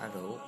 Hello.